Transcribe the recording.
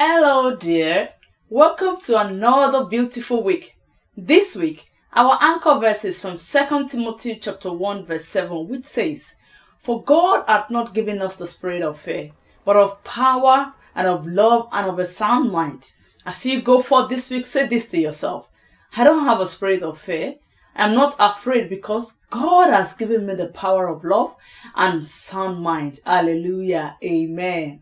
Hello, dear. Welcome to another beautiful week. This week, our anchor verse is from 2 Timothy chapter 1 verse 7, which says, For God hath not given us the spirit of fear, but of power and of love and of a sound mind. As you go forth this week, say this to yourself. I don't have a spirit of fear. I'm not afraid because God has given me the power of love and sound mind. Hallelujah. Amen.